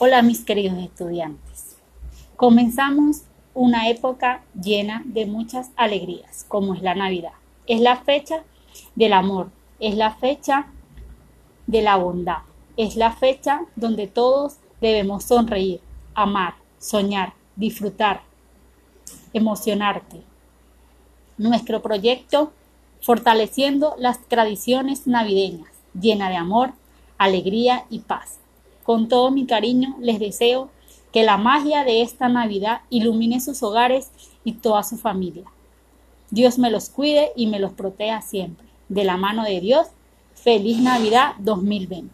Hola mis queridos estudiantes. Comenzamos una época llena de muchas alegrías, como es la Navidad. Es la fecha del amor, es la fecha de la bondad, es la fecha donde todos debemos sonreír, amar, soñar, disfrutar, emocionarte. Nuestro proyecto fortaleciendo las tradiciones navideñas, llena de amor, alegría y paz. Con todo mi cariño les deseo que la magia de esta Navidad ilumine sus hogares y toda su familia. Dios me los cuide y me los proteja siempre. De la mano de Dios, feliz Navidad 2020.